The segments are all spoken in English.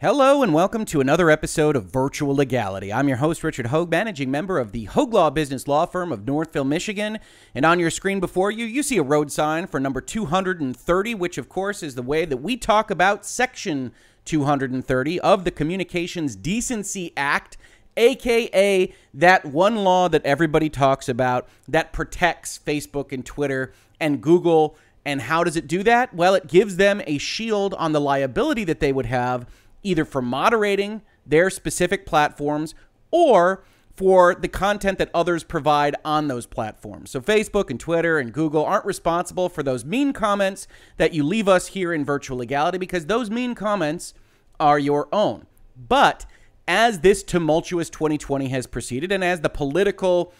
Hello and welcome to another episode of Virtual Legality. I'm your host, Richard Hoeg, managing member of the Hoeg Law Business Law Firm of Northville, Michigan. And on your screen before you, you see a road sign for number 230, which, of course, is the way that we talk about Section 230 of the Communications Decency Act, aka that one law that everybody talks about that protects Facebook and Twitter and Google. And how does it do that? Well, it gives them a shield on the liability that they would have either for moderating their specific platforms or for the content that others provide on those platforms. So, Facebook and Twitter and Google aren't responsible for those mean comments that you leave us here in virtual legality because those mean comments are your own. But as this tumultuous 2020 has proceeded and as the political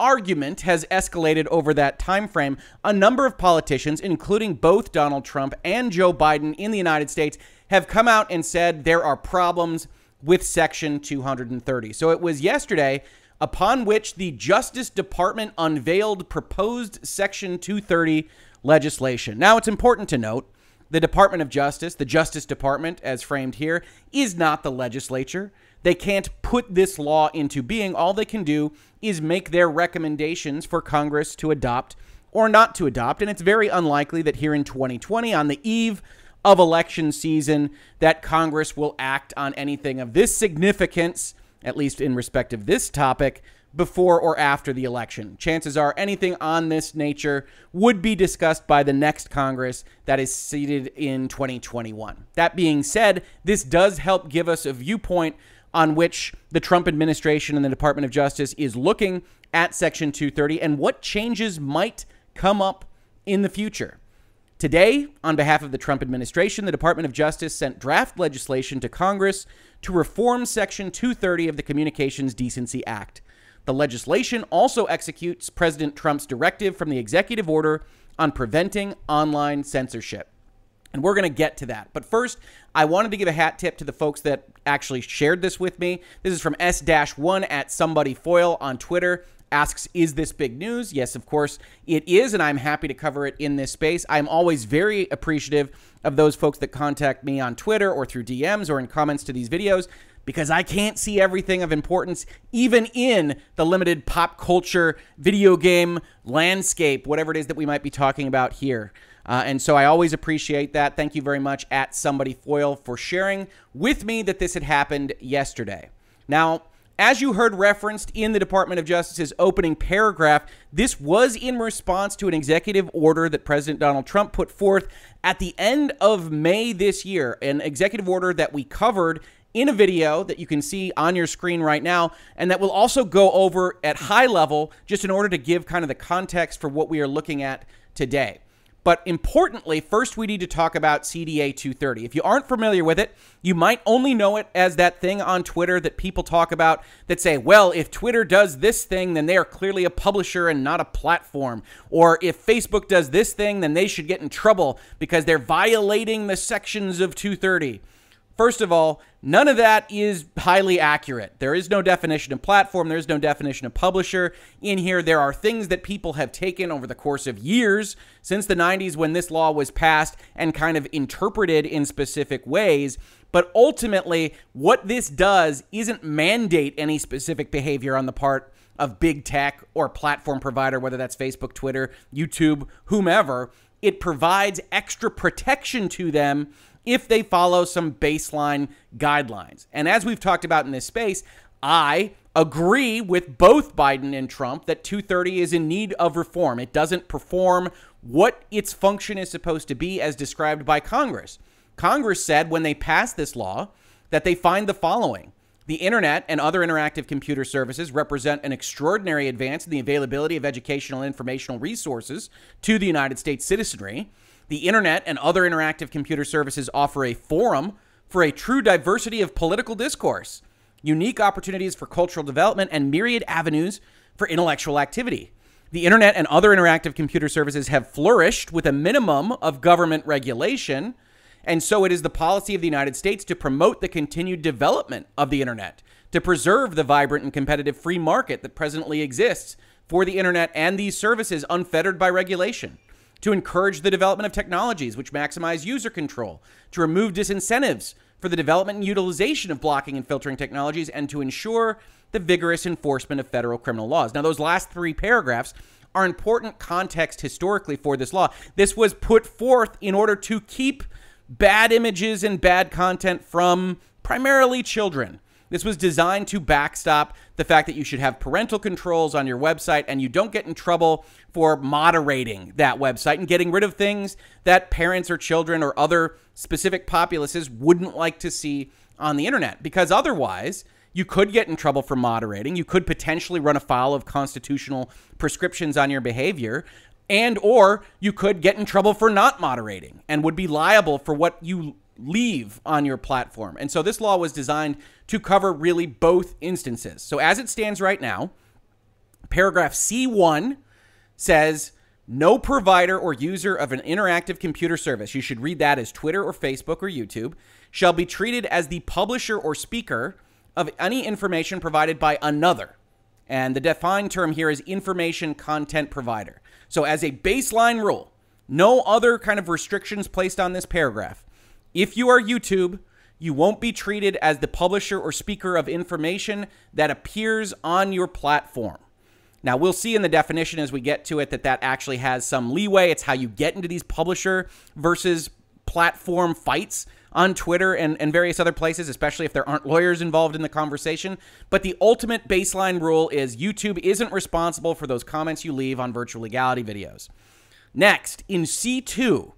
argument has escalated over that time frame, a number of politicians, including both Donald Trump and Joe Biden in the United States, have come out and said there are problems with Section 230. So it was yesterday upon which the Justice Department unveiled proposed Section 230 legislation. Now, it's important to note the Department of Justice, the Justice Department, as framed here, is not the legislature. They can't put this law into being. All they can do is make their recommendations for Congress to adopt or not to adopt. And it's very unlikely that here in 2020, on the eve of election season that Congress will act on anything of this significance, at least in respect of this topic, before or after the election. Chances are anything on this nature would be discussed by the next Congress that is seated in 2021. That being said, this does help give us a viewpoint on which the Trump administration and the Department of Justice is looking at Section 230 and what changes might come up in the future. Today, on behalf of the Trump administration, the Department of Justice sent draft legislation to Congress to reform Section 230 of the Communications Decency Act. The legislation also executes President Trump's directive from the executive order on preventing online censorship. And we're going to get to that. But first, I wanted to give a hat tip to the folks that actually shared this with me. This is from S-1 at somebody foil on Twitter asks, Is this big news? Yes, of course it is, and I'm happy to cover it in this space. I'm always very appreciative of those folks that contact me on Twitter or through DMs or in comments to these videos because I can't see everything of importance, even in the limited pop culture video game landscape, whatever it is that we might be talking about here. Uh, and so I always appreciate that. Thank you very much at Somebody Foil for sharing with me that this had happened yesterday. Now, as you heard referenced in the Department of Justice's opening paragraph, this was in response to an executive order that President Donald Trump put forth at the end of May this year, an executive order that we covered in a video that you can see on your screen right now, and that we'll also go over at high level just in order to give kind of the context for what we are looking at today. But importantly, first we need to talk about CDA 230. If you aren't familiar with it, you might only know it as that thing on Twitter that people talk about that say, well, if Twitter does this thing, then they are clearly a publisher and not a platform. Or if Facebook does this thing, then they should get in trouble because they're violating the sections of 230. First of all, none of that is highly accurate. There is no definition of platform, there's no definition of publisher. In here, there are things that people have taken over the course of years since the 90s when this law was passed and kind of interpreted in specific ways. But ultimately, what this does isn't mandate any specific behavior on the part of big tech or platform provider, whether that's Facebook, Twitter, YouTube, whomever. It provides extra protection to them if they follow some baseline guidelines. And as we've talked about in this space, I agree with both Biden and Trump that 230 is in need of reform. It doesn't perform what its function is supposed to be as described by Congress. Congress said when they passed this law that they find the following. The internet and other interactive computer services represent an extraordinary advance in the availability of educational and informational resources to the United States citizenry. The internet and other interactive computer services offer a forum for a true diversity of political discourse, unique opportunities for cultural development, and myriad avenues for intellectual activity. The internet and other interactive computer services have flourished with a minimum of government regulation, and so it is the policy of the United States to promote the continued development of the internet, to preserve the vibrant and competitive free market that presently exists for the internet and these services unfettered by regulation to encourage the development of technologies which maximize user control, to remove disincentives for the development and utilization of blocking and filtering technologies and to ensure the vigorous enforcement of federal criminal laws. Now, those last three paragraphs are important context historically for this law. This was put forth in order to keep bad images and bad content from primarily children. This was designed to backstop the fact that you should have parental controls on your website and you don't get in trouble for moderating that website and getting rid of things that parents or children or other specific populaces wouldn't like to see on the internet. Because otherwise, you could get in trouble for moderating. You could potentially run afoul of constitutional prescriptions on your behavior and or you could get in trouble for not moderating and would be liable for what you leave on your platform. And so this law was designed to cover really both instances. So as it stands right now, paragraph C1 says no provider or user of an interactive computer service, you should read that as Twitter or Facebook or YouTube, shall be treated as the publisher or speaker of any information provided by another. And the defined term here is information content provider. So, as a baseline rule, no other kind of restrictions placed on this paragraph. If you are YouTube, you won't be treated as the publisher or speaker of information that appears on your platform. Now, we'll see in the definition as we get to it that that actually has some leeway. It's how you get into these publisher versus platform fights on Twitter and, and various other places, especially if there aren't lawyers involved in the conversation. But the ultimate baseline rule is YouTube isn't responsible for those comments you leave on virtual legality videos. Next, in C2,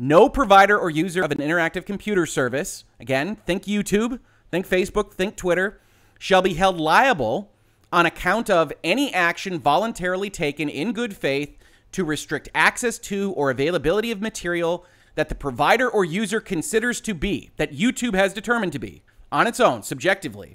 no provider or user of an interactive computer service, again, think YouTube, think Facebook, think Twitter, shall be held liable on account of any action voluntarily taken in good faith to restrict access to or availability of material that the provider or user considers to be, that YouTube has determined to be, on its own, subjectively,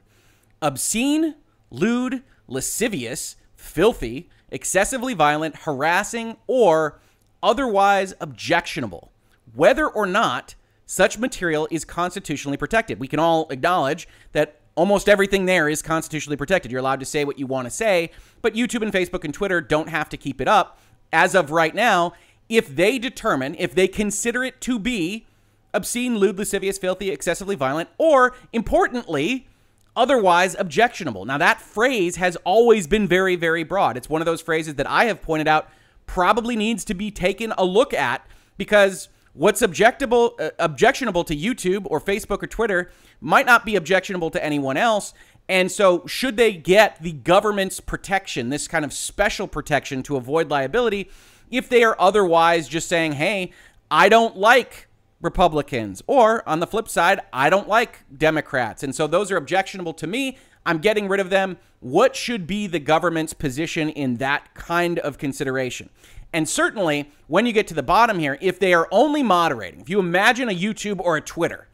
obscene, lewd, lascivious, filthy, excessively violent, harassing, or otherwise objectionable, whether or not such material is constitutionally protected. We can all acknowledge that almost everything there is constitutionally protected. You're allowed to say what you want to say, but YouTube and Facebook and Twitter don't have to keep it up. As of right now, if they determine, if they consider it to be obscene, lewd, lascivious, filthy, excessively violent, or importantly, otherwise objectionable. Now, that phrase has always been very, very broad. It's one of those phrases that I have pointed out probably needs to be taken a look at because what's objectable, uh, objectionable to YouTube or Facebook or Twitter might not be objectionable to anyone else. And so, should they get the government's protection, this kind of special protection to avoid liability, if they are otherwise just saying, hey, I don't like Republicans. Or on the flip side, I don't like Democrats. And so those are objectionable to me. I'm getting rid of them. What should be the government's position in that kind of consideration? And certainly, when you get to the bottom here, if they are only moderating, if you imagine a YouTube or a Twitter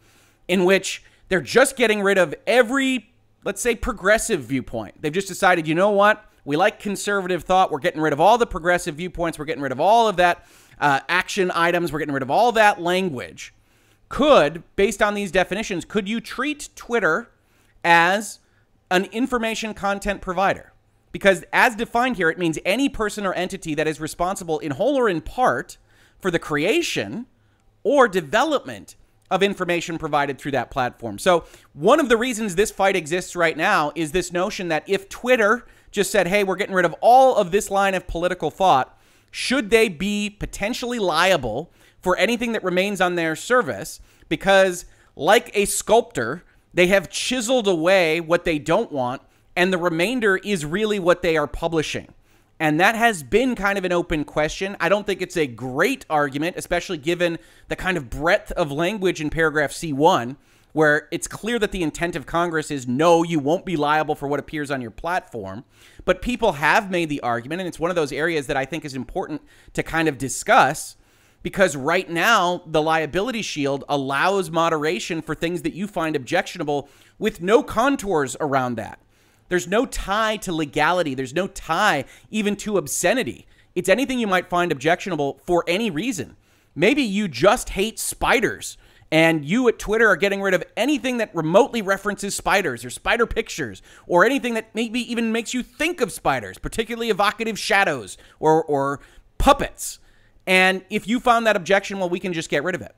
in which they're just getting rid of every, let's say, progressive viewpoint, they've just decided, you know what? We like conservative thought. We're getting rid of all the progressive viewpoints. We're getting rid of all of that uh, action items. We're getting rid of all that language. Could, based on these definitions, could you treat Twitter as an information content provider? Because as defined here, it means any person or entity that is responsible in whole or in part for the creation or development of information provided through that platform. So, one of the reasons this fight exists right now is this notion that if Twitter just said, hey, we're getting rid of all of this line of political thought, should they be potentially liable for anything that remains on their service? Because, like a sculptor, they have chiseled away what they don't want, and the remainder is really what they are publishing. And that has been kind of an open question. I don't think it's a great argument, especially given the kind of breadth of language in paragraph C1 where it's clear that the intent of Congress is no, you won't be liable for what appears on your platform. But people have made the argument, and it's one of those areas that I think is important to kind of discuss because right now the liability shield allows moderation for things that you find objectionable with no contours around that. There's no tie to legality, there's no tie even to obscenity. It's anything you might find objectionable for any reason. Maybe you just hate spiders and you at Twitter are getting rid of anything that remotely references spiders or spider pictures or anything that maybe even makes you think of spiders, particularly evocative shadows or, or puppets. And if you found that objection, well, we can just get rid of it.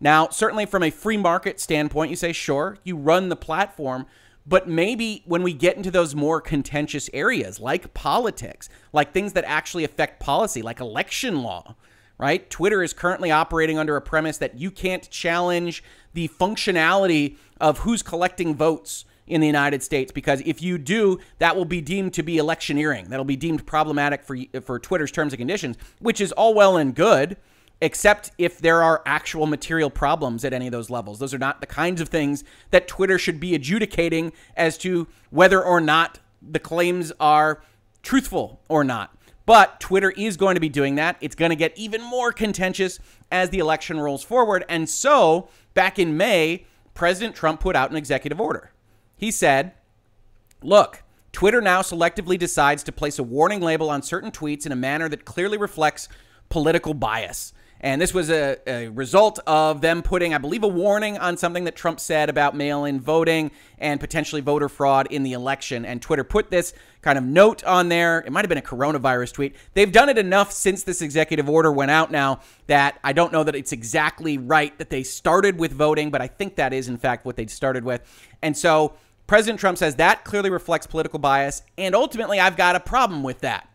Now, certainly from a free market standpoint, you say, sure, you run the platform, but maybe when we get into those more contentious areas like politics, like things that actually affect policy, like election law, right? Twitter is currently operating under a premise that you can't challenge the functionality of who's collecting votes in the United States because if you do, that will be deemed to be electioneering. That'll be deemed problematic for for Twitter's terms and conditions, which is all well and good, except if there are actual material problems at any of those levels. Those are not the kinds of things that Twitter should be adjudicating as to whether or not the claims are truthful or not. But Twitter is going to be doing that. It's going to get even more contentious as the election rolls forward. And so, back in May, President Trump put out an executive order. He said, Look, Twitter now selectively decides to place a warning label on certain tweets in a manner that clearly reflects political bias. And this was a, a, result of them putting, I believe, a warning on something that Trump said about mail in voting and potentially voter fraud in the election. And Twitter put this kind of note on there. It might have been a coronavirus tweet. They've done it enough since this executive order went out now that I don't know that it's exactly right that they started with voting, but I think that is, in fact, what they started with. And so President Trump says that clearly reflects political bias. And ultimately, I've got a problem with that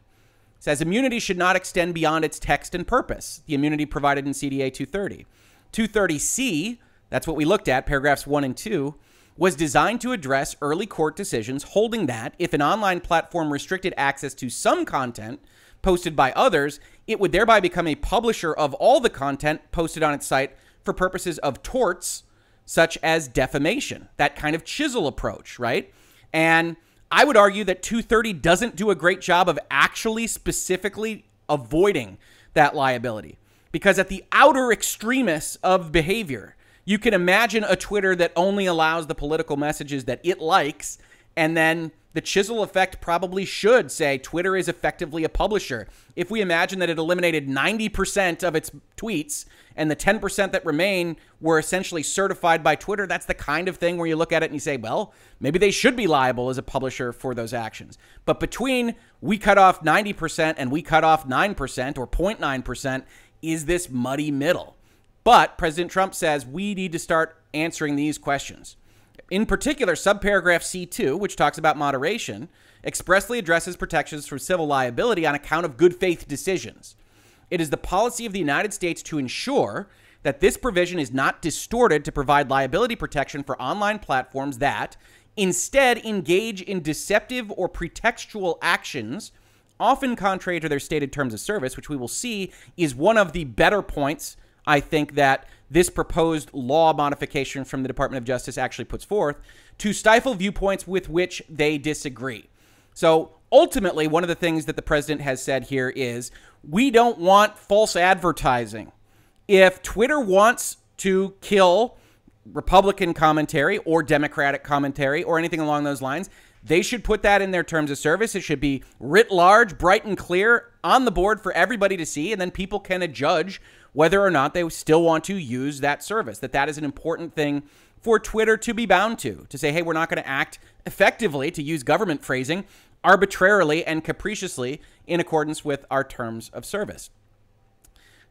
says immunity should not extend beyond its text and purpose, the immunity provided in CDA 230. 230C, that's what we looked at, paragraphs 1 and 2, was designed to address early court decisions holding that if an online platform restricted access to some content posted by others, it would thereby become a publisher of all the content posted on its site for purposes of torts such as defamation. That kind of chisel approach, right? And I would argue that 230 doesn't do a great job of actually specifically avoiding that liability. Because at the outer extremists of behavior, you can imagine a Twitter that only allows the political messages that it likes and then the chisel effect probably should say Twitter is effectively a publisher. If we imagine that it eliminated 90% of its tweets and the 10% that remain were essentially certified by Twitter, that's the kind of thing where you look at it and you say, well, maybe they should be liable as a publisher for those actions. But between we cut off 90% and we cut off 9% or 0.9%, is this muddy middle? But President Trump says we need to start answering these questions. In particular, subparagraph C2, which talks about moderation, expressly addresses protections from civil liability on account of good faith decisions. It is the policy of the United States to ensure that this provision is not distorted to provide liability protection for online platforms that instead engage in deceptive or pretextual actions, often contrary to their stated terms of service, which we will see is one of the better points I think that this proposed law modification from the Department of Justice actually puts forth to stifle viewpoints with which they disagree. So ultimately, one of the things that the president has said here is we don't want false advertising. If Twitter wants to kill Republican commentary or Democratic commentary or anything along those lines, they should put that in their terms of service. It should be writ large, bright and clear on the board for everybody to see, and then people can judge whether or not they still want to use that service. That that is an important thing for Twitter to be bound to, to say, hey, we're not going to act effectively, to use government phrasing, arbitrarily and capriciously in accordance with our terms of service.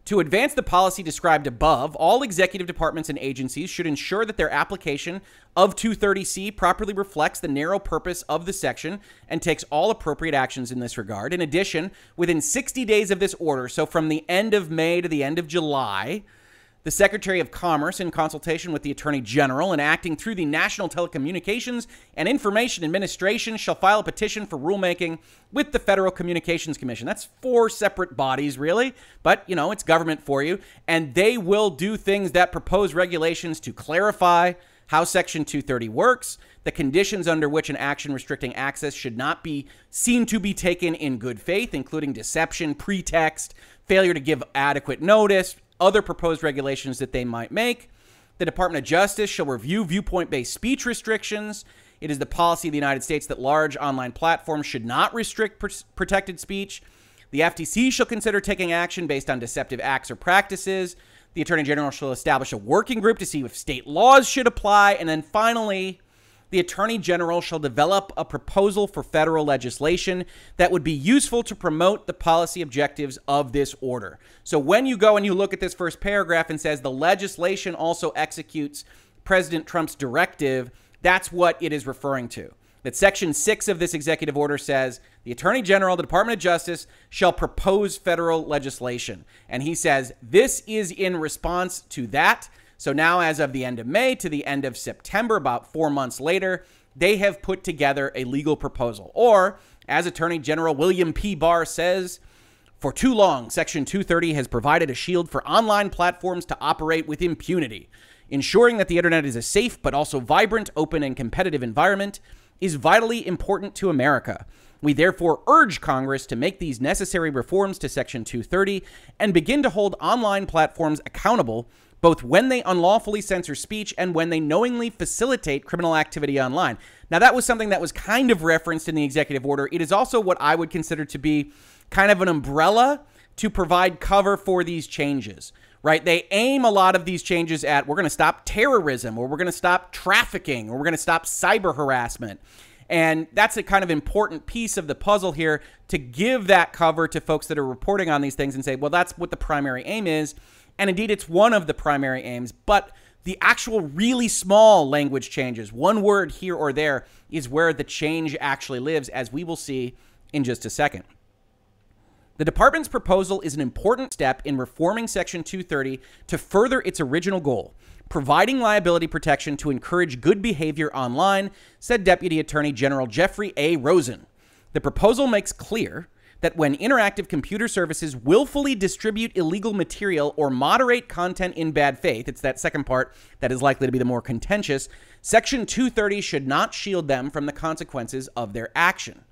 To advance the policy described above, all executive departments and agencies should ensure that their application of 230C properly reflects the narrow purpose of the section and takes all appropriate actions in this regard. In addition, within 60 days of this order, so from the end of May to the end of July, the Secretary of Commerce, in consultation with the Attorney General and acting through the National Telecommunications and Information Administration, shall file a petition for rulemaking with the Federal Communications Commission. That's four separate bodies, really, but you know, it's government for you. And they will do things that propose regulations to clarify how Section 230 works, the conditions under which an action restricting access should not be seen to be taken in good faith, including deception, pretext, failure to give adequate notice, other proposed regulations that they might make. The Department of Justice shall review viewpoint based speech restrictions. It is the policy of the United States that large online platforms should not restrict pr- protected speech. The FTC shall consider taking action based on deceptive acts or practices. The Attorney General shall establish a working group to see if state laws should apply. And then finally, the Attorney General shall develop a proposal for federal legislation that would be useful to promote the policy objectives of this order. So when you go and you look at this first paragraph and says the legislation also executes President Trump's directive, that's what it is referring to. That Section 6 of this executive order says the Attorney General, the Department of Justice, shall propose federal legislation. And he says this is in response to that. So now, as of the end of May to the end of September, about four months later, they have put together a legal proposal. Or, as Attorney General William P. Barr says, for too long, Section 230 has provided a shield for online platforms to operate with impunity. Ensuring that the internet is a safe but also vibrant, open, and competitive environment is vitally important to America. We therefore urge Congress to make these necessary reforms to Section 230 and begin to hold online platforms accountable both when they unlawfully censor speech and when they knowingly facilitate criminal activity online. Now, that was something that was kind of referenced in the executive order. It is also what I would consider to be kind of an umbrella to provide cover for these changes, right? They aim a lot of these changes at we're going to stop terrorism or we're going to stop trafficking or we're going to stop cyber harassment. And that's a kind of important piece of the puzzle here to give that cover to folks that are reporting on these things and say, well, that's what the primary aim is. And indeed, it's one of the primary aims, but the actual really small language changes, one word here or there, is where the change actually lives, as we will see in just a second. The department's proposal is an important step in reforming Section 230 to further its original goal, providing liability protection to encourage good behavior online, said Deputy Attorney General Jeffrey A. Rosen. The proposal makes clear that when interactive computer services willfully distribute illegal material or moderate content in bad faith, it's that second part that is likely to be the more contentious, Section 230 should not shield them from the consequences of their action.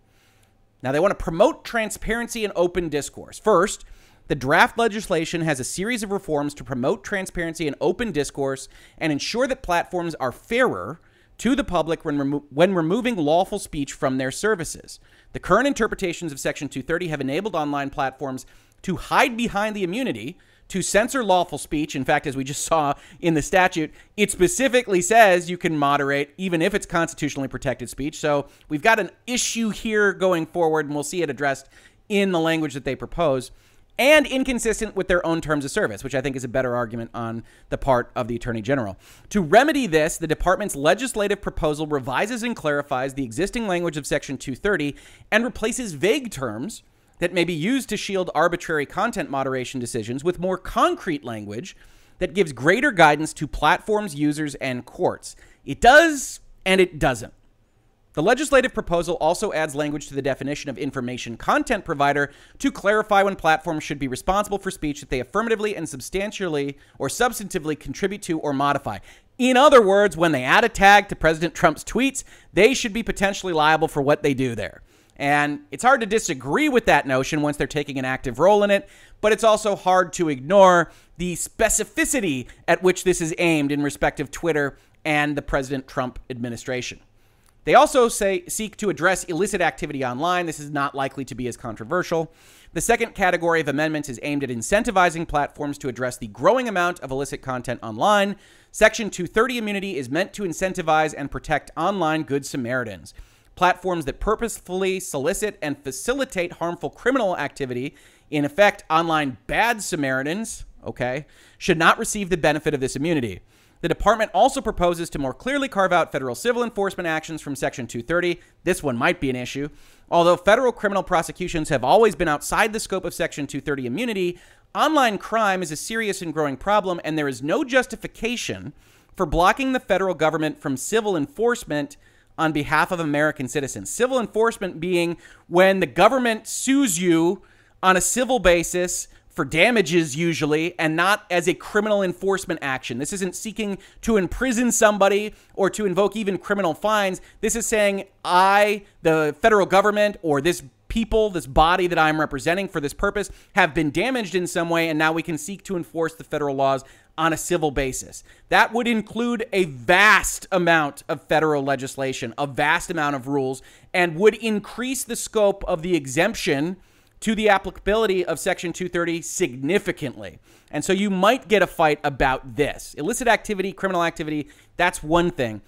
Now, they want to promote transparency and open discourse. First, the draft legislation has a series of reforms to promote transparency and open discourse and ensure that platforms are fairer to the public when, remo- when removing lawful speech from their services. The current interpretations of Section 230 have enabled online platforms to hide behind the immunity to censor lawful speech. In fact, as we just saw in the statute, it specifically says you can moderate even if it's constitutionally protected speech. So we've got an issue here going forward, and we'll see it addressed in the language that they propose and inconsistent with their own terms of service, which I think is a better argument on the part of the Attorney General. To remedy this, the department's legislative proposal revises and clarifies the existing language of Section 230 and replaces vague terms that may be used to shield arbitrary content moderation decisions with more concrete language that gives greater guidance to platforms, users, and courts. It does and it doesn't. The legislative proposal also adds language to the definition of information content provider to clarify when platforms should be responsible for speech that they affirmatively and substantially or substantively contribute to or modify. In other words, when they add a tag to President Trump's tweets, they should be potentially liable for what they do there. And it's hard to disagree with that notion once they're taking an active role in it, but it's also hard to ignore the specificity at which this is aimed in respect of Twitter and the President Trump administration. They also say seek to address illicit activity online. This is not likely to be as controversial. The second category of amendments is aimed at incentivizing platforms to address the growing amount of illicit content online. Section 230 immunity is meant to incentivize and protect online good Samaritans. Platforms that purposefully solicit and facilitate harmful criminal activity, in effect, online bad Samaritans, okay, should not receive the benefit of this immunity. The department also proposes to more clearly carve out federal civil enforcement actions from Section 230. This one might be an issue. Although federal criminal prosecutions have always been outside the scope of Section 230 immunity, online crime is a serious and growing problem, and there is no justification for blocking the federal government from civil enforcement on behalf of American citizens. Civil enforcement being when the government sues you on a civil basis for damages usually and not as a criminal enforcement action. This isn't seeking to imprison somebody or to invoke even criminal fines. This is saying I, the federal government or this people, this body that I'm representing for this purpose have been damaged in some way and now we can seek to enforce the federal laws on a civil basis. That would include a vast amount of federal legislation, a vast amount of rules and would increase the scope of the exemption to the applicability of Section 230 significantly. And so you might get a fight about this. Illicit activity, criminal activity, that's one thing.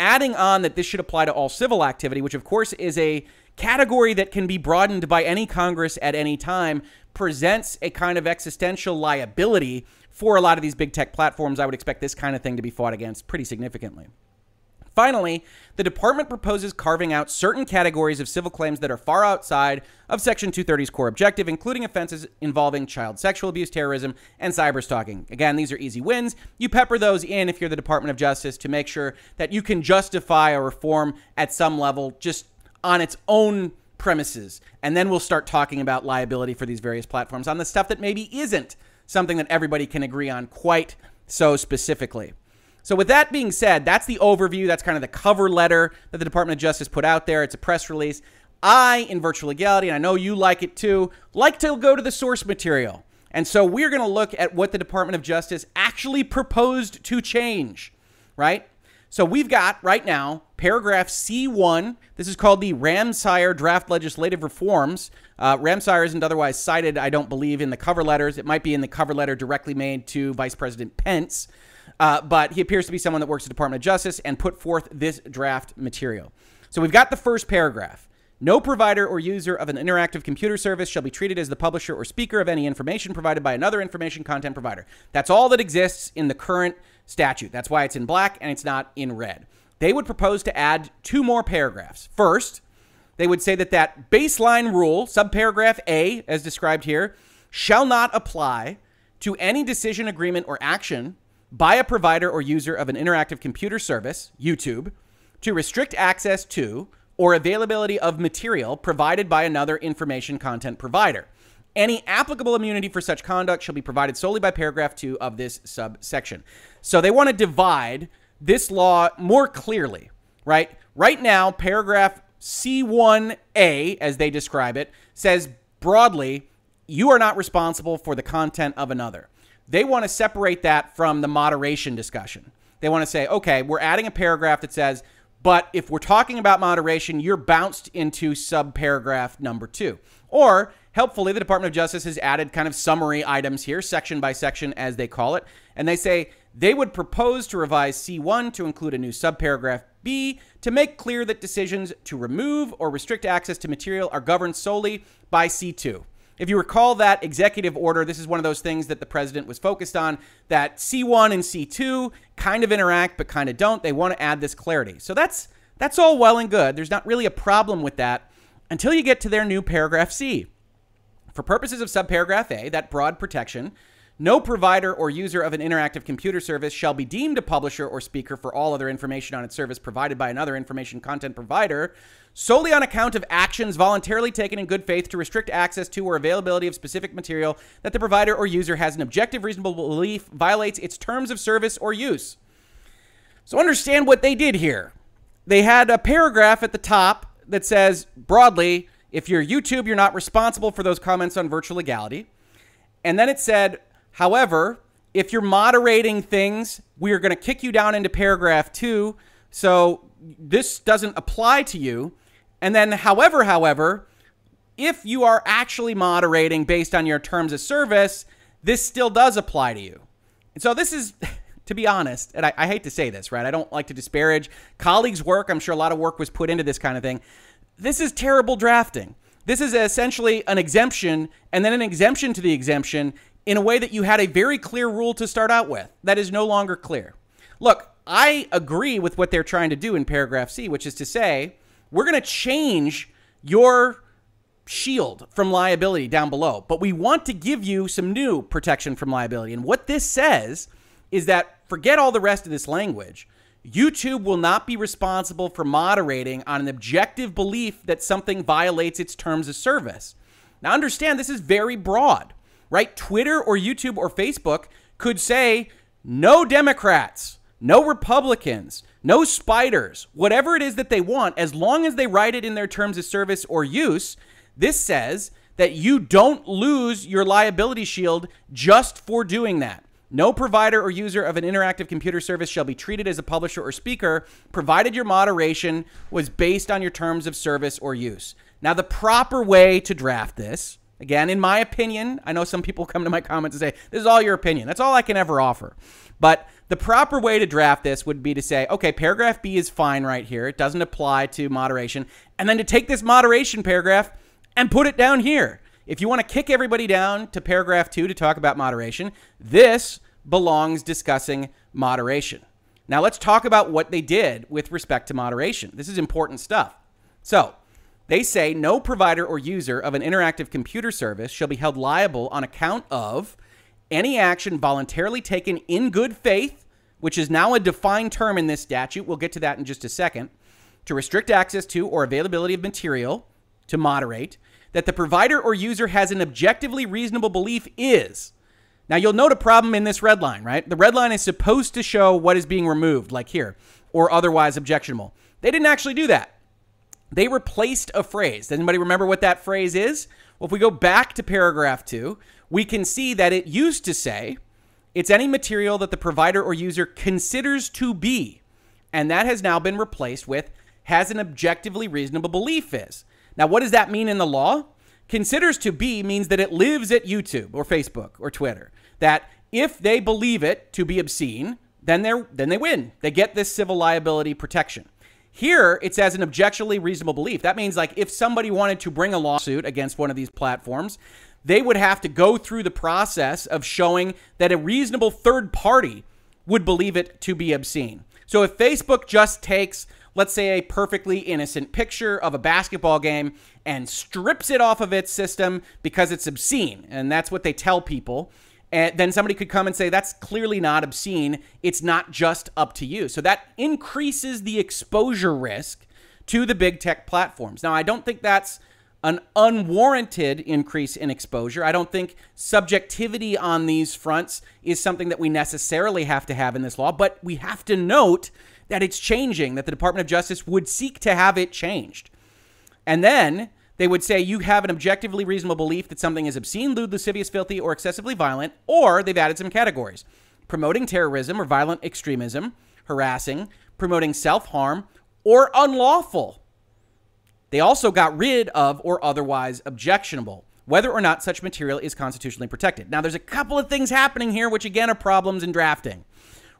adding on that this should apply to all civil activity, which of course is a category that can be broadened by any Congress at any time, presents a kind of existential liability for a lot of these big tech platforms. I would expect this kind of thing to be fought against pretty significantly. Finally, the department proposes carving out certain categories of civil claims that are far outside of Section 230's core objective, including offenses involving child sexual abuse, terrorism, and cyberstalking. Again, these are easy wins. You pepper those in if you're the Department of Justice to make sure that you can justify a reform at some level just on its own premises. And then we'll start talking about liability for these various platforms on the stuff that maybe isn't something that everybody can agree on quite so specifically. So, with that being said, that's the overview. That's kind of the cover letter that the Department of Justice put out there. It's a press release. I, in virtual legality, and I know you like it too, like to go to the source material. And so we're going to look at what the Department of Justice actually proposed to change, right? So we've got right now paragraph C1. This is called the Ramseyer Draft Legislative Reforms. Uh, Ramseyer isn't otherwise cited, I don't believe, in the cover letters. It might be in the cover letter directly made to Vice President Pence. Uh, but he appears to be someone that works at the Department of Justice and put forth this draft material. So we've got the first paragraph. No provider or user of an interactive computer service shall be treated as the publisher or speaker of any information provided by another information content provider. That's all that exists in the current statute. That's why it's in black and it's not in red. They would propose to add two more paragraphs. First, they would say that that baseline rule, subparagraph A, as described here, shall not apply to any decision, agreement, or action by a provider or user of an interactive computer service, YouTube, to restrict access to or availability of material provided by another information content provider. Any applicable immunity for such conduct shall be provided solely by paragraph 2 of this subsection. So they want to divide this law more clearly, right? Right now, paragraph C1A, as they describe it, says broadly, you are not responsible for the content of another. They want to separate that from the moderation discussion. They want to say, okay, we're adding a paragraph that says, but if we're talking about moderation, you're bounced into subparagraph number two. Or helpfully, the Department of Justice has added kind of summary items here, section by section, as they call it. And they say they would propose to revise C1 to include a new subparagraph B to make clear that decisions to remove or restrict access to material are governed solely by C2. If you recall that executive order, this is one of those things that the president was focused on that C1 and C2 kind of interact but kind of don't. They want to add this clarity. So that's that's all well and good. There's not really a problem with that until you get to their new paragraph C. For purposes of subparagraph A, that broad protection, no provider or user of an interactive computer service shall be deemed a publisher or speaker for all other information on its service provided by another information content provider solely on account of actions voluntarily taken in good faith to restrict access to or availability of specific material that the provider or user has an objective reasonable belief violates its terms of service or use. So understand what they did here. They had a paragraph at the top that says broadly, if you're YouTube, you're not responsible for those comments on virtual legality. And then it said, however, if you're moderating things, we are going to kick you down into paragraph two. So this doesn't apply to you. And then, however, however, if you are actually moderating based on your terms of service, this still does apply to you. And so this is, to be honest, and I, I, hate to say this, right? I don't like to disparage colleagues' work. I'm sure a lot of work was put into this kind of thing. This is terrible drafting. This is essentially an exemption and then an exemption to the exemption in a way that you had a very clear rule to start out with that is no longer clear. Look, I agree with what they're trying to do in paragraph C, which is to say, we're going to change your shield from liability down below, but we want to give you some new protection from liability. And what this says is that forget all the rest of this language. YouTube will not be responsible for moderating on an objective belief that something violates its terms of service. Now, understand this is very broad, right? Twitter or YouTube or Facebook could say, no Democrats no Republicans, no spiders, whatever it is that they want, as long as they write it in their terms of service or use, this says that you don't lose your liability shield just for doing that. No provider or user of an interactive computer service shall be treated as a publisher or speaker, provided your moderation was based on your terms of service or use. Now, the proper way to draft this, again, in my opinion, I know some people come to my comments and say, This is all your opinion. That's all I can ever offer. But the proper way to draft this would be to say, okay, paragraph B is fine right here. It doesn't apply to moderation. And then to take this moderation paragraph and put it down here. If you want to kick everybody down to paragraph two to talk about moderation, this belongs discussing moderation. Now let's talk about what they did with respect to moderation. This is important stuff. So, they say no provider or user of an interactive computer service shall be held liable on account of any action voluntarily taken in good faith, which is now a defined term in this statute. We'll get to that in just a second. To restrict access to or availability of material, to moderate, that the provider or user has an objectively reasonable belief is. Now, you'll note a problem in this red line, right? The red line is supposed to show what is being removed, like here, or otherwise objectionable. They didn't actually do that. They replaced a phrase. Does anybody remember what that phrase is? Well, if we go back to paragraph two, we can see that it used to say it's any material that the provider or user considers to be. And that has now been replaced with has an objectively reasonable belief is. Now, what does that mean in the law? Considers to be means that it lives at YouTube or Facebook or Twitter. That if they believe it to be obscene, then they then they win. They get this civil liability protection. Here, it says an objectively reasonable belief. That means like if somebody wanted to bring a lawsuit against one of these platforms, they would have to go through the process of showing that a reasonable third party would believe it to be obscene. So if Facebook just takes, let's say, a perfectly innocent picture of a basketball game and strips it off of its system because it's obscene, and that's what they tell people, and then somebody could come and say, that's clearly not obscene. It's not just up to you. So that increases the exposure risk to the big tech platforms. Now, I don't think that's an unwarranted increase in exposure. I don't think subjectivity on these fronts is something that we necessarily have to have in this law, but we have to note that it's changing, that the Department of Justice would seek to have it changed. And then they would say you have an objectively reasonable belief that something is obscene, lewd, lascivious, filthy, or excessively violent, or they've added some categories promoting terrorism or violent extremism, harassing, promoting self harm, or unlawful they also got rid of or otherwise objectionable, whether or not such material is constitutionally protected. Now, there's a couple of things happening here, which again are problems in drafting,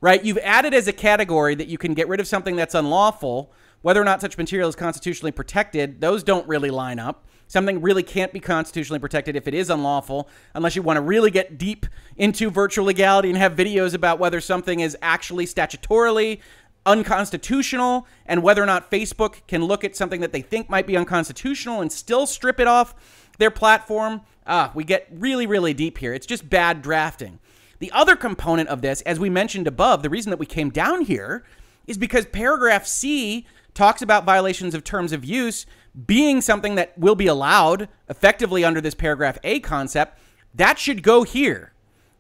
right? You've added as a category that you can get rid of something that's unlawful, whether or not such material is constitutionally protected. Those don't really line up. Something really can't be constitutionally protected if it is unlawful, unless you want to really get deep into virtual legality and have videos about whether something is actually statutorily unconstitutional and whether or not Facebook can look at something that they think might be unconstitutional and still strip it off their platform. Ah, we get really, really deep here. It's just bad drafting. The other component of this, as we mentioned above, the reason that we came down here is because paragraph C talks about violations of terms of use being something that will be allowed effectively under this paragraph A concept. That should go here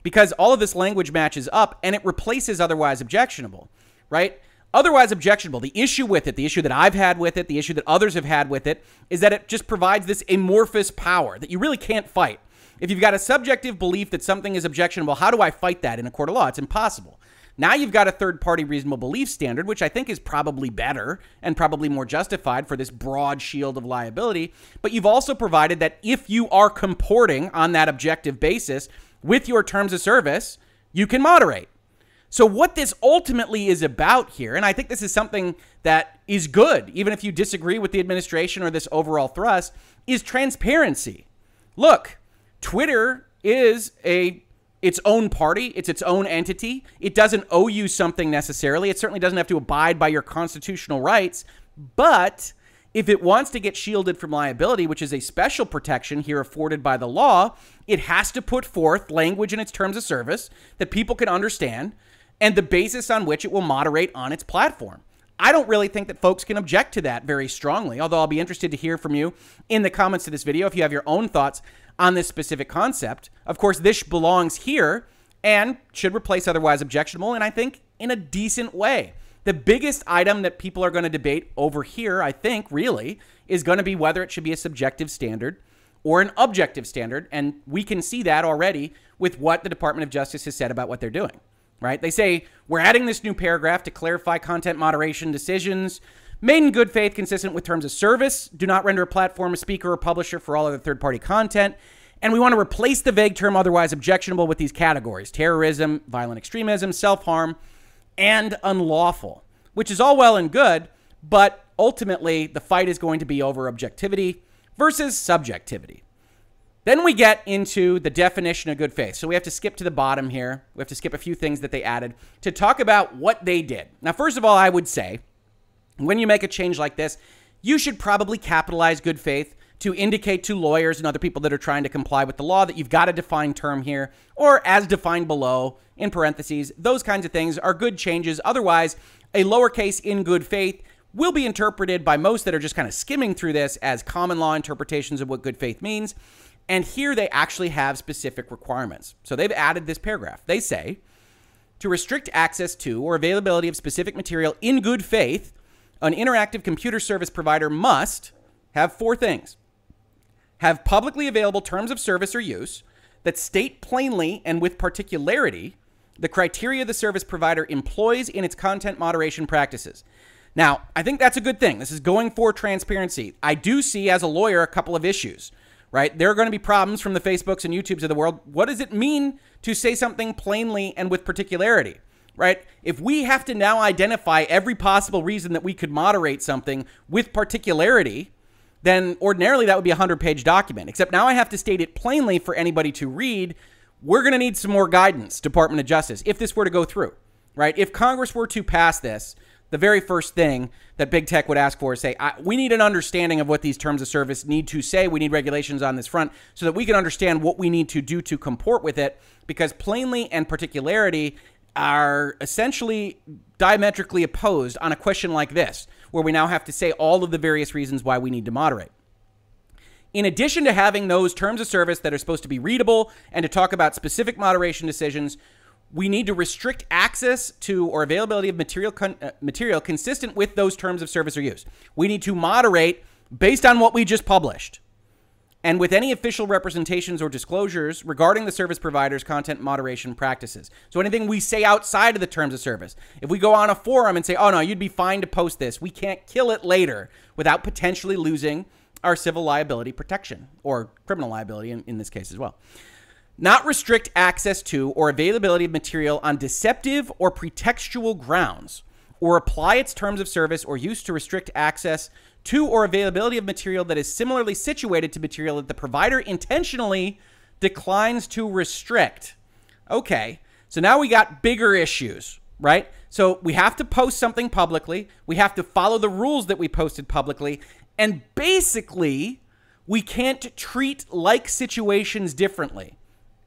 because all of this language matches up and it replaces otherwise objectionable, right? otherwise objectionable. The issue with it, the issue that I've had with it, the issue that others have had with it, is that it just provides this amorphous power that you really can't fight. If you've got a subjective belief that something is objectionable, how do I fight that in a court of law? It's impossible. Now you've got a third party reasonable belief standard, which I think is probably better and probably more justified for this broad shield of liability. But you've also provided that if you are comporting on that objective basis with your terms of service, you can moderate. So, what this ultimately is about here, and I think this is something that is good, even if you disagree with the administration or this overall thrust, is transparency. Look, Twitter is a its own party, it's its own entity. It doesn't owe you something necessarily. It certainly doesn't have to abide by your constitutional rights, but if it wants to get shielded from liability, which is a special protection here afforded by the law, it has to put forth language in its terms of service that people can understand and the basis on which it will moderate on its platform. I don't really think that folks can object to that very strongly, although I'll be interested to hear from you in the comments to this video if you have your own thoughts on this specific concept. Of course, this belongs here and should replace otherwise objectionable, and I think in a decent way. The biggest item that people are going to debate over here, I think, really, is going to be whether it should be a subjective standard or an objective standard. And we can see that already with what the Department of Justice has said about what they're doing right? They say we're adding this new paragraph to clarify content moderation decisions made in good faith, consistent with terms of service. Do not render a platform, a speaker, or publisher for all other third party content. And we want to replace the vague term otherwise objectionable with these categories terrorism, violent extremism, self harm, and unlawful, which is all well and good, but ultimately the fight is going to be over objectivity versus subjectivity. Then we get into the definition of good faith. So we have to skip to the bottom here. We have to skip a few things that they added to talk about what they did. Now, first of all, I would say when you make a change like this, you should probably capitalize good faith to indicate to lawyers and other people that are trying to comply with the law that you've got a defined term here or as defined below in parentheses. Those kinds of things are good changes. Otherwise, a lowercase in good faith will be interpreted by most that are just kind of skimming through this as common law interpretations of what good faith means. And here they actually have specific requirements. So they've added this paragraph. They say to restrict access to or availability of specific material in good faith, an interactive computer service provider must have four things have publicly available terms of service or use that state plainly and with particularity the criteria the service provider employs in its content moderation practices. Now, I think that's a good thing. This is going for transparency. I do see, as a lawyer, a couple of issues, right? There are going to be problems from the Facebooks and YouTubes of the world. What does it mean to say something plainly and with particularity, right? If we have to now identify every possible reason that we could moderate something with particularity, then ordinarily that would be a 100 page document. Except now I have to state it plainly for anybody to read. We're going to need some more guidance, Department of Justice, if this were to go through, right? If Congress were to pass this, the very first thing that big tech would ask for is say, we need an understanding of what these terms of service need to say. We need regulations on this front so that we can understand what we need to do to comport with it. Because plainly and particularity are essentially diametrically opposed on a question like this, where we now have to say all of the various reasons why we need to moderate. In addition to having those terms of service that are supposed to be readable and to talk about specific moderation decisions, we need to restrict access to or availability of material con- uh, material consistent with those terms of service or use. We need to moderate based on what we just published. And with any official representations or disclosures regarding the service provider's content moderation practices. So anything we say outside of the terms of service. If we go on a forum and say, "Oh no, you'd be fine to post this." We can't kill it later without potentially losing our civil liability protection or criminal liability in, in this case as well not restrict access to or availability of material on deceptive or pretextual grounds, or apply its terms of service or use to restrict access to or availability of material that is similarly situated to material that the provider intentionally declines to restrict. Okay, so now we got bigger issues, right? So we have to post something publicly, we have to follow the rules that we posted publicly, and basically, we can't treat like situations differently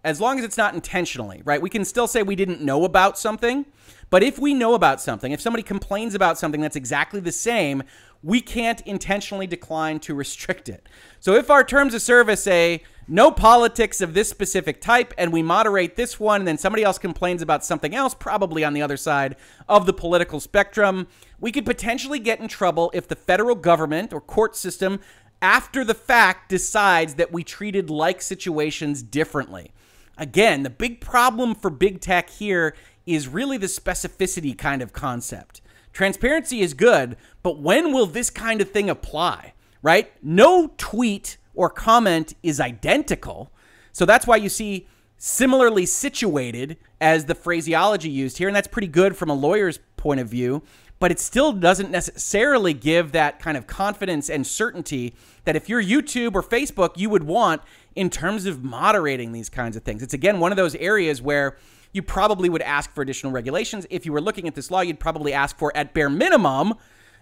as long as it's not intentionally, right? We can still say we didn't know about something, but if we know about something, if somebody complains about something that's exactly the same, we can't intentionally decline to restrict it. So if our terms of service say no politics of this specific type and we moderate this one and then somebody else complains about something else probably on the other side of the political spectrum, we could potentially get in trouble if the federal government or court system after the fact decides that we treated like situations differently. Again, the big problem for big tech here is really the specificity kind of concept. Transparency is good, but when will this kind of thing apply, right? No tweet or comment is identical. So that's why you see similarly situated as the phraseology used here. And that's pretty good from a lawyer's point of view, but it still doesn't necessarily give that kind of confidence and certainty that if you're YouTube or Facebook, you would want in terms of moderating these kinds of things. It's again one of those areas where you probably would ask for additional regulations. If you were looking at this law, you'd probably ask for, at bare minimum,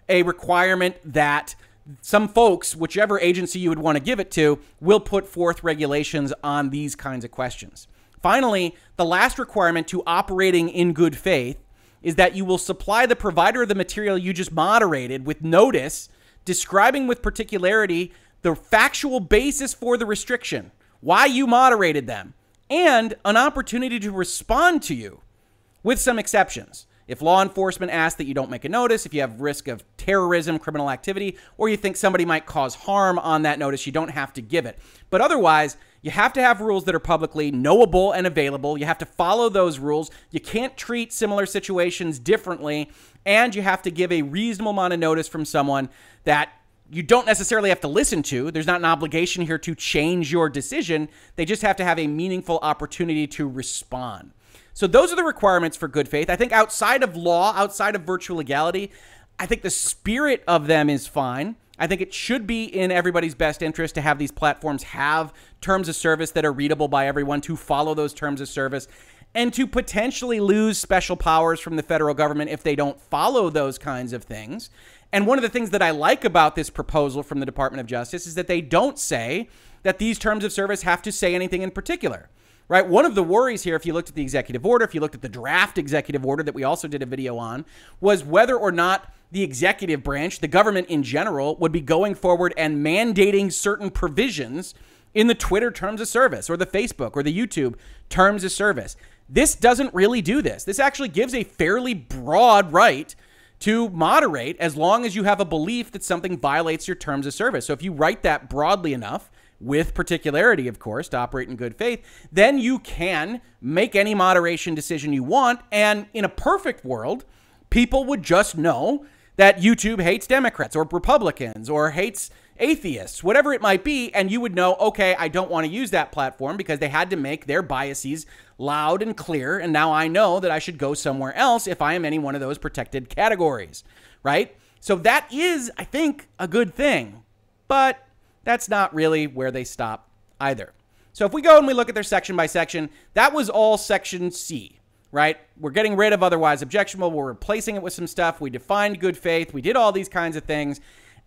a requirement that some folks, whichever agency you would want to give it to, will put forth regulations on these kinds of questions. Finally, the last requirement to operating in good faith is that you will supply the provider of the material you just moderated with notice describing with particularity the factual basis for the restriction, why you moderated them, and an opportunity to respond to you with some exceptions. If law enforcement asks that you don't make a notice, if you have risk of terrorism, criminal activity, or you think somebody might cause harm on that notice, you don't have to give it. But otherwise, you have to have rules that are publicly knowable and available. You have to follow those rules. You can't treat similar situations differently. And you have to give a reasonable amount of notice from someone that you don't necessarily have to listen to. There's not an obligation here to change your decision. They just have to have a meaningful opportunity to respond. So those are the requirements for good faith. I think outside of law, outside of virtual legality, I think the spirit of them is fine. I think it should be in everybody's best interest to have these platforms have terms of service that are readable by everyone, to follow those terms of service, and to potentially lose special powers from the federal government if they don't follow those kinds of things. And one of the things that I like about this proposal from the Department of Justice is that they don't say that these terms of service have to say anything in particular right? One of the worries here, if you looked at the executive order, if you looked at the draft executive order that we also did a video on, was whether or not the executive branch, the government in general, would be going forward and mandating certain provisions in the Twitter terms of service or the Facebook or the YouTube terms of service. This doesn't really do this. This actually gives a fairly broad right to moderate as long as you have a belief that something violates your terms of service. So if you write that broadly enough, with particularity, of course, to operate in good faith, then you can make any moderation decision you want. And in a perfect world, people would just know that YouTube hates Democrats or Republicans or hates atheists, whatever it might be. And you would know, okay, I don't want to use that platform because they had to make their biases loud and clear. And now I know that I should go somewhere else if I am any one of those protected categories, right? So that is, I think, a good thing. But that's not really where they stop either. So if we go and we look at their section by section, that was all section C, right? We're getting rid of otherwise objectionable. We're replacing it with some stuff. We defined good faith. We did all these kinds of things.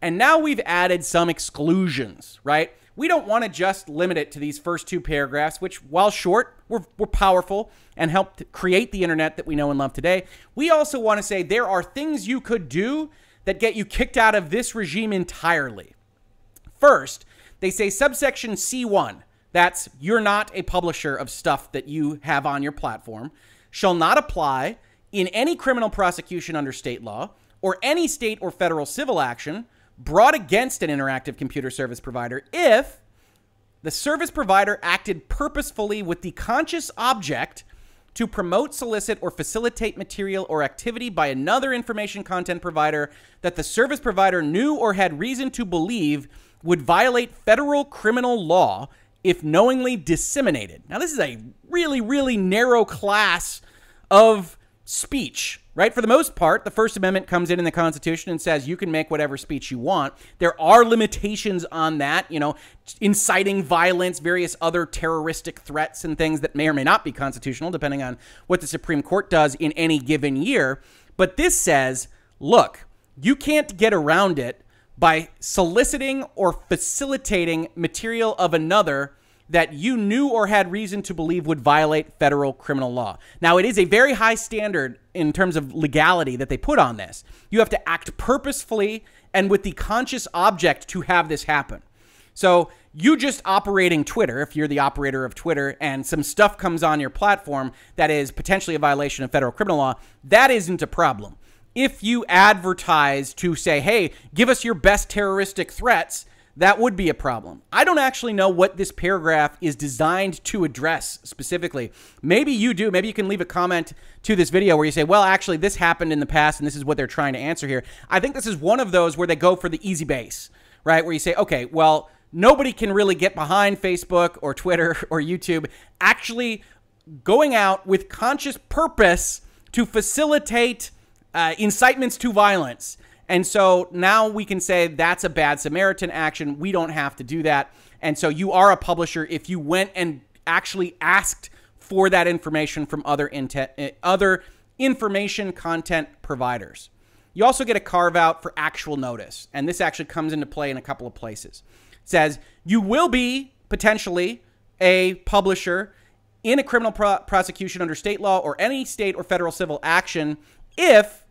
And now we've added some exclusions, right? We don't want to just limit it to these first two paragraphs, which, while short, were, were powerful and helped create the internet that we know and love today. We also want to say there are things you could do that get you kicked out of this regime entirely. First, they say subsection C1, that's you're not a publisher of stuff that you have on your platform, shall not apply in any criminal prosecution under state law or any state or federal civil action brought against an interactive computer service provider if the service provider acted purposefully with the conscious object to promote, solicit, or facilitate material or activity by another information content provider that the service provider knew or had reason to believe would violate federal criminal law if knowingly disseminated. Now, this is a really, really narrow class of speech, right? For the most part, the First Amendment comes in in the Constitution and says you can make whatever speech you want. There are limitations on that, you know, inciting violence, various other terroristic threats and things that may or may not be constitutional, depending on what the Supreme Court does in any given year. But this says, look, you can't get around it by soliciting or facilitating material of another that you knew or had reason to believe would violate federal criminal law. Now, it is a very high standard in terms of legality that they put on this. You have to act purposefully and with the conscious object to have this happen. So, you just operating Twitter, if you're the operator of Twitter and some stuff comes on your platform that is potentially a violation of federal criminal law, that isn't a problem if you advertise to say, hey, give us your best terroristic threats, that would be a problem. I don't actually know what this paragraph is designed to address specifically. Maybe you do. Maybe you can leave a comment to this video where you say, well, actually, this happened in the past and this is what they're trying to answer here. I think this is one of those where they go for the easy base, right? Where you say, okay, well, nobody can really get behind Facebook or Twitter or YouTube actually going out with conscious purpose to facilitate uh, incitements to violence. And so now we can say that's a bad Samaritan action. We don't have to do that. And so you are a publisher if you went and actually asked for that information from other intent, uh, other information content providers. You also get a carve out for actual notice, and this actually comes into play in a couple of places. It says you will be potentially a publisher in a criminal pro- prosecution under state law or any state or federal civil action if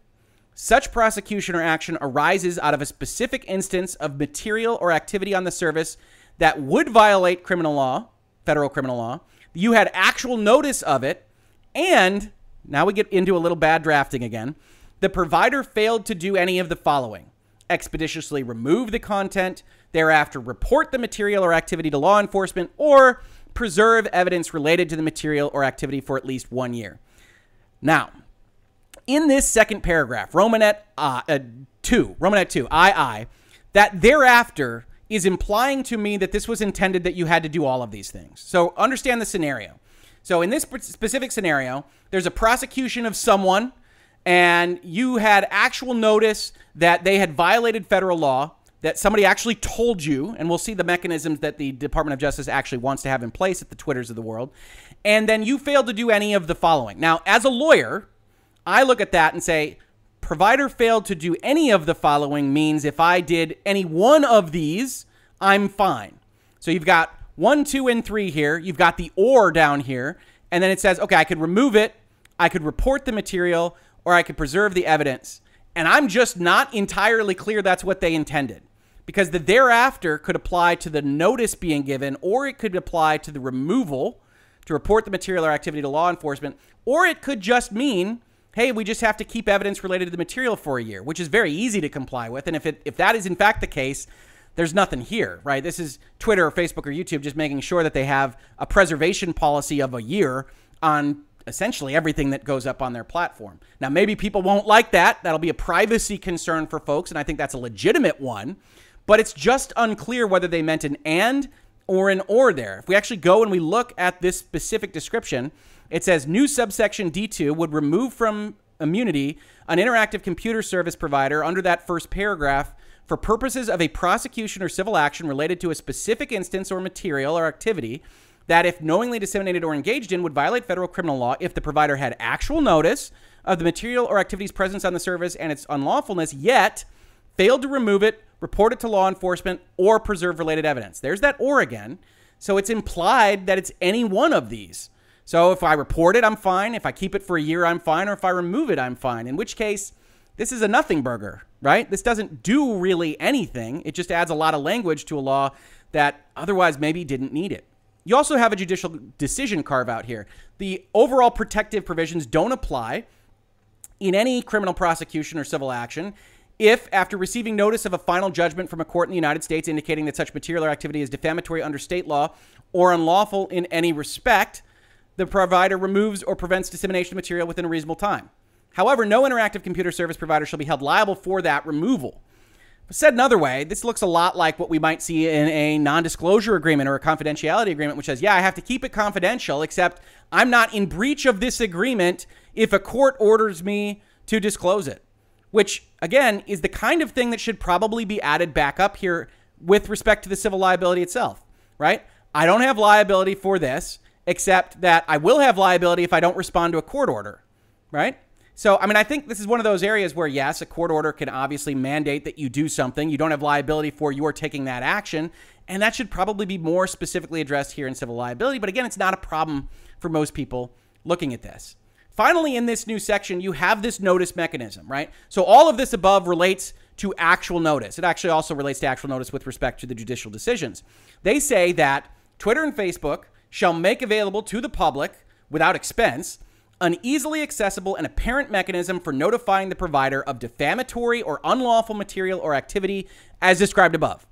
such prosecution or action arises out of a specific instance of material or activity on the service that would violate criminal law, federal criminal law. You had actual notice of it, and now we get into a little bad drafting again. The provider failed to do any of the following expeditiously remove the content, thereafter report the material or activity to law enforcement, or preserve evidence related to the material or activity for at least one year. Now, in this second paragraph, Romanette uh, uh, 2, Romanette 2, II, that thereafter is implying to me that this was intended that you had to do all of these things. So understand the scenario. So in this specific scenario, there's a prosecution of someone and you had actual notice that they had violated federal law, that somebody actually told you, and we'll see the mechanisms that the Department of Justice actually wants to have in place at the Twitters of the world, and then you failed to do any of the following. Now, as a lawyer, I look at that and say, provider failed to do any of the following means if I did any one of these, I'm fine. So you've got one, two, and three here. You've got the or down here. And then it says, okay, I could remove it. I could report the material or I could preserve the evidence. And I'm just not entirely clear that's what they intended because the thereafter could apply to the notice being given or it could apply to the removal to report the material or activity to law enforcement or it could just mean hey we just have to keep evidence related to the material for a year which is very easy to comply with and if it if that is in fact the case there's nothing here right this is twitter or facebook or youtube just making sure that they have a preservation policy of a year on essentially everything that goes up on their platform. Now, maybe people won't like that. That'll be a privacy concern for folks, and I think that's a legitimate one. But it's just unclear whether they meant an and or an or there. If we actually go and we look at this specific description, it says new subsection D2 would remove from immunity an interactive computer service provider under that first paragraph for purposes of a prosecution or civil action related to a specific instance or material or activity that, if knowingly disseminated or engaged in, would violate federal criminal law if the provider had actual notice of the material or activity's presence on the service and its unlawfulness, yet failed to remove it, report it to law enforcement, or preserve related evidence. There's that or again. So it's implied that it's any one of these. So if I report it, I'm fine. If I keep it for a year, I'm fine. Or if I remove it, I'm fine. In which case, this is a nothing burger, right? This doesn't do really anything. It just adds a lot of language to a law that otherwise maybe didn't need it. You also have a judicial decision carve out here. The overall protective provisions don't apply in any criminal prosecution or civil action if, after receiving notice of a final judgment from a court in the United States indicating that such material activity is defamatory under state law or unlawful in any respect, the provider removes or prevents dissemination of material within a reasonable time. However, no interactive computer service provider shall be held liable for that removal. Said another way, this looks a lot like what we might see in a non disclosure agreement or a confidentiality agreement, which says, yeah, I have to keep it confidential, except I'm not in breach of this agreement if a court orders me to disclose it. Which, again, is the kind of thing that should probably be added back up here with respect to the civil liability itself, right? I don't have liability for this, except that I will have liability if I don't respond to a court order, right? So, I mean, I think this is one of those areas where, yes, a court order can obviously mandate that you do something. You don't have liability for you are taking that action. And that should probably be more specifically addressed here in civil liability. But again, it's not a problem for most people looking at this. Finally, in this new section, you have this notice mechanism, right? So, all of this above relates to actual notice. It actually also relates to actual notice with respect to the judicial decisions. They say that Twitter and Facebook shall make available to the public without expense an easily accessible and apparent mechanism for notifying the provider of defamatory or unlawful material or activity as described above.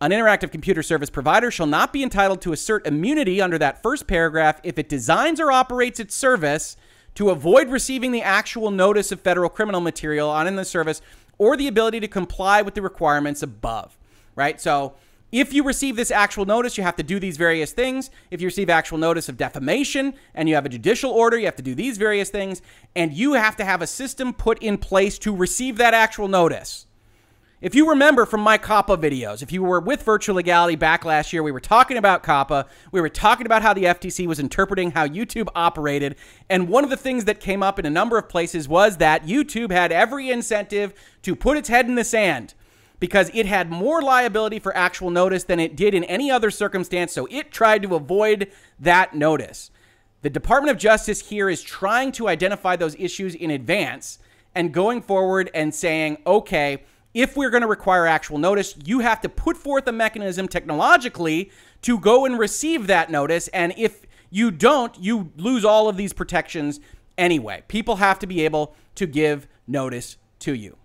An interactive computer service provider shall not be entitled to assert immunity under that first paragraph if it designs or operates its service to avoid receiving the actual notice of federal criminal material on in the service or the ability to comply with the requirements above. Right? So if you receive this actual notice, you have to do these various things. If you receive actual notice of defamation and you have a judicial order, you have to do these various things. And you have to have a system put in place to receive that actual notice. If you remember from my COPPA videos, if you were with Virtual Legality back last year, we were talking about COPPA. We were talking about how the FTC was interpreting how YouTube operated. And one of the things that came up in a number of places was that YouTube had every incentive to put its head in the sand because it had more liability for actual notice than it did in any other circumstance, so it tried to avoid that notice. The Department of Justice here is trying to identify those issues in advance and going forward and saying, okay, if we're going to require actual notice, you have to put forth a mechanism technologically to go and receive that notice. And if you don't, you lose all of these protections anyway. People have to be able to give notice to you.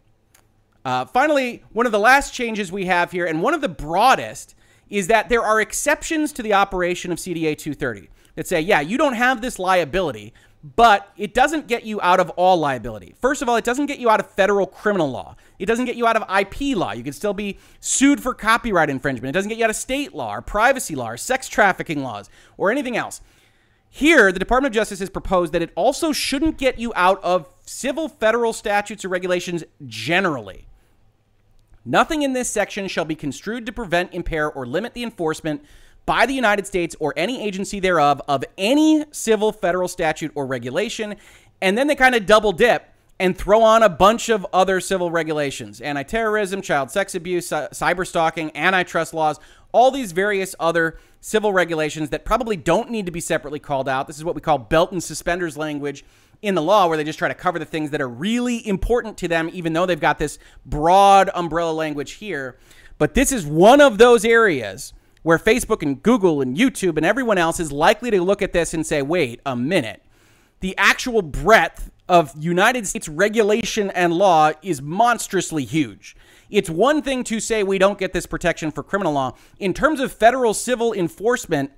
Uh, finally, one of the last changes we have here, and one of the broadest, is that there are exceptions to the operation of CDA 230 that say, yeah, you don't have this liability, but it doesn't get you out of all liability. First of all, it doesn't get you out of federal criminal law. It doesn't get you out of IP law. You can still be sued for copyright infringement. It doesn't get you out of state law or privacy law or sex trafficking laws or anything else. Here, the Department of Justice has proposed that it also shouldn't get you out of civil federal statutes or regulations generally. Nothing in this section shall be construed to prevent, impair, or limit the enforcement by the United States or any agency thereof of any civil federal statute or regulation. And then they kind of double dip and throw on a bunch of other civil regulations anti terrorism, child sex abuse, cyber stalking, antitrust laws, all these various other civil regulations that probably don't need to be separately called out. This is what we call belt and suspenders language in the law, where they just try to cover the things that are really important to them, even though they've got this broad umbrella language here. But this is one of those areas where Facebook and Google and YouTube and everyone else is likely to look at this and say, wait a minute. The actual breadth of United States regulation and law is monstrously huge. It's one thing to say we don't get this protection for criminal law. In terms of federal civil enforcement,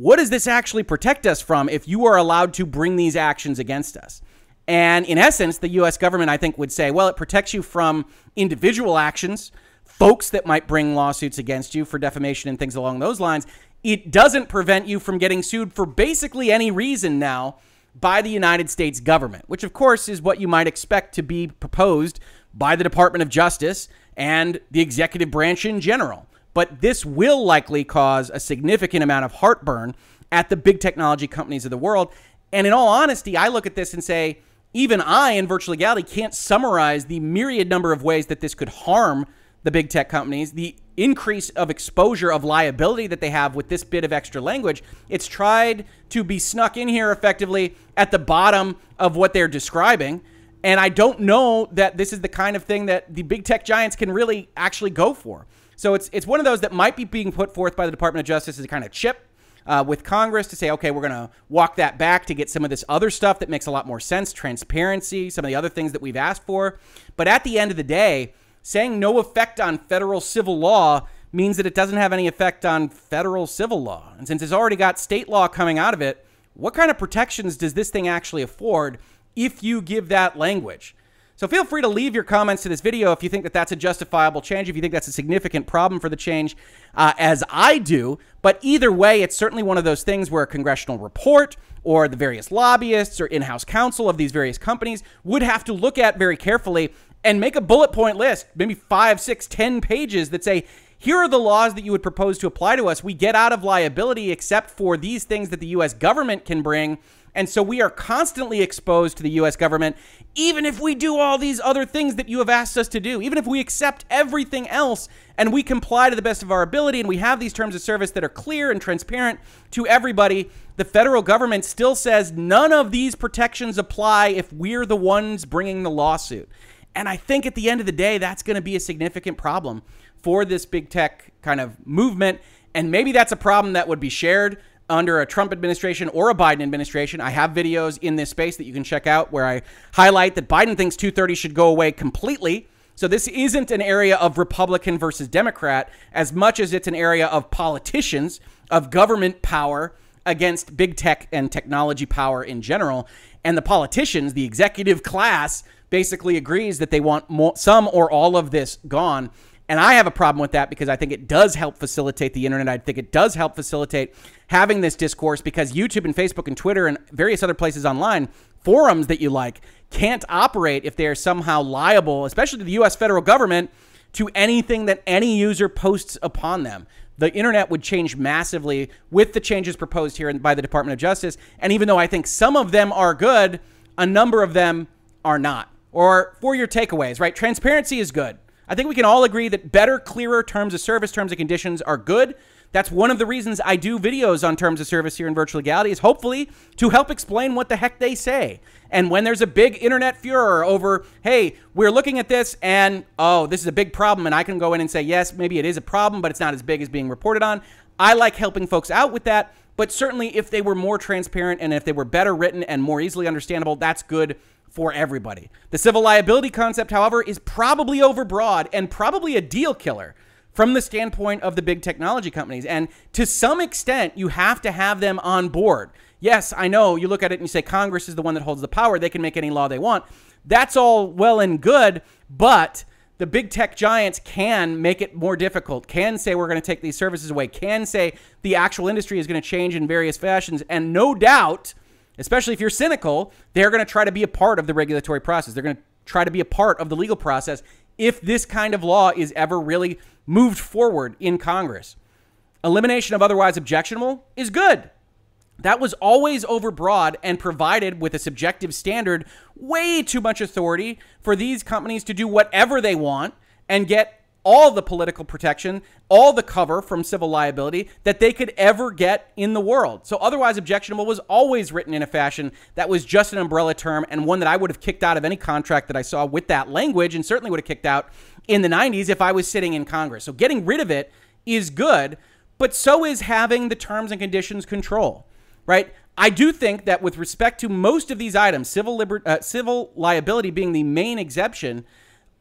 what does this actually protect us from if you are allowed to bring these actions against us? And in essence, the US government, I think, would say, well, it protects you from individual actions, folks that might bring lawsuits against you for defamation and things along those lines. It doesn't prevent you from getting sued for basically any reason now by the United States government, which, of course, is what you might expect to be proposed by the Department of Justice and the executive branch in general but this will likely cause a significant amount of heartburn at the big technology companies of the world. And in all honesty, I look at this and say, even I in virtual legality can't summarize the myriad number of ways that this could harm the big tech companies, the increase of exposure of liability that they have with this bit of extra language. It's tried to be snuck in here effectively at the bottom of what they're describing. And I don't know that this is the kind of thing that the big tech giants can really actually go for. So it's it's one of those that might be being put forth by the Department of Justice as a kind of chip uh, with Congress to say, okay, we're going to walk that back to get some of this other stuff that makes a lot more sense, transparency, some of the other things that we've asked for. But at the end of the day, saying no effect on federal civil law means that it doesn't have any effect on federal civil law. And since it's already got state law coming out of it, what kind of protections does this thing actually afford if you give that language? So feel free to leave your comments to this video if you think that that's a justifiable change, if you think that's a significant problem for the change, uh, as I do. But either way, it's certainly one of those things where a congressional report or the various lobbyists or in house counsel of these various companies would have to look at very carefully and make a bullet point list, maybe five, six, ten pages that say, here are the laws that you would propose to apply to us. We get out of liability except for these things that the U.S. government can bring and so we are constantly exposed to the US government, even if we do all these other things that you have asked us to do, even if we accept everything else and we comply to the best of our ability and we have these terms of service that are clear and transparent to everybody, the federal government still says none of these protections apply if we're the ones bringing the lawsuit. And I think at the end of the day, that's going to be a significant problem for this big tech kind of movement. And maybe that's a problem that would be shared under a Trump administration or a Biden administration. I have videos in this space that you can check out where I highlight that Biden thinks 230 should go away completely. So this isn't an area of Republican versus Democrat as much as it's an area of politicians, of government power against big tech and technology power in general. And the politicians, the executive class, basically agrees that they want more, some or all of this gone. And I have a problem with that because I think it does help facilitate the internet. I think it does help facilitate having this discourse because YouTube and Facebook and Twitter and various other places online, forums that you like, can't operate if they are somehow liable, especially to the US federal government, to anything that any user posts upon them. The internet would change massively with the changes proposed here by the Department of Justice. And even though I think some of them are good, a number of them are not. Or for your takeaways, right? Transparency is good. I think we can all agree that better, clearer terms of service, terms and conditions are good. That's one of the reasons I do videos on terms of service here in virtual legality is hopefully to help explain what the heck they say. And when there's a big internet furor over, hey, we're looking at this and oh, this is a big problem, and I can go in and say, yes, maybe it is a problem, but it's not as big as being reported on. I like helping folks out with that, but certainly if they were more transparent and if they were better written and more easily understandable, that's good for everybody. The civil liability concept, however, is probably overbroad and probably a deal killer from the standpoint of the big technology companies. And to some extent, you have to have them on board. Yes, I know you look at it and you say Congress is the one that holds the power, they can make any law they want. That's all well and good, but the big tech giants can make it more difficult, can say we're going to take these services away, can say the actual industry is going to change in various fashions. And no doubt, especially if you're cynical, they're going to try to be a part of the regulatory process. They're going to try to be a part of the legal process if this kind of law is ever really moved forward in Congress. Elimination of otherwise objectionable is good. That was always overbroad and provided with a subjective standard way too much authority for these companies to do whatever they want and get all the political protection, all the cover from civil liability that they could ever get in the world. So, otherwise objectionable was always written in a fashion that was just an umbrella term and one that I would have kicked out of any contract that I saw with that language and certainly would have kicked out in the 90s if I was sitting in Congress. So, getting rid of it is good, but so is having the terms and conditions control right? I do think that with respect to most of these items, civil liber- uh, civil liability being the main exception,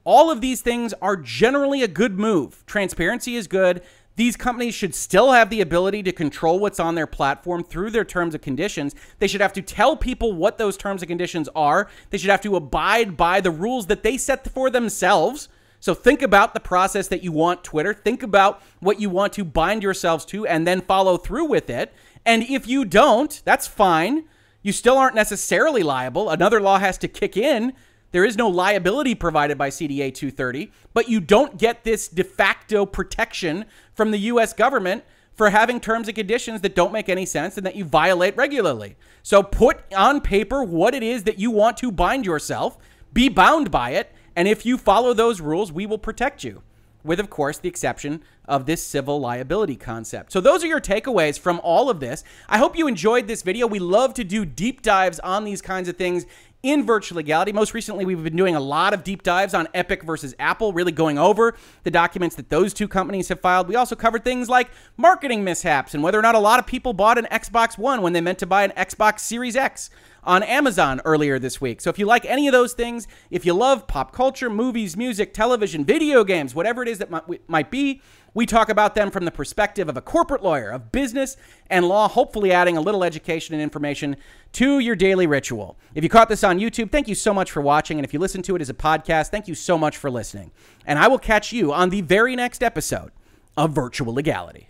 all of these things are generally a good move. Transparency is good. These companies should still have the ability to control what's on their platform through their terms and conditions. They should have to tell people what those terms and conditions are. They should have to abide by the rules that they set for themselves. So think about the process that you want Twitter. Think about what you want to bind yourselves to and then follow through with it. And if you don't, that's fine. You still aren't necessarily liable. Another law has to kick in. There is no liability provided by CDA 230, but you don't get this de facto protection from the US government for having terms and conditions that don't make any sense and that you violate regularly. So put on paper what it is that you want to bind yourself, be bound by it, and if you follow those rules, we will protect you with, of course, the exception of this civil liability concept. So, those are your takeaways from all of this. I hope you enjoyed this video. We love to do deep dives on these kinds of things in virtual legality. Most recently, we've been doing a lot of deep dives on Epic versus Apple, really going over the documents that those two companies have filed. We also covered things like marketing mishaps and whether or not a lot of people bought an Xbox One when they meant to buy an Xbox Series X on Amazon earlier this week. So if you like any of those things, if you love pop culture, movies, music, television, video games, whatever it is that might be, we talk about them from the perspective of a corporate lawyer, of business and law, hopefully adding a little education and information to your daily ritual. If you caught this on YouTube, thank you so much for watching. And if you listen to it as a podcast, thank you so much for listening. And I will catch you on the very next episode of Virtual Legality.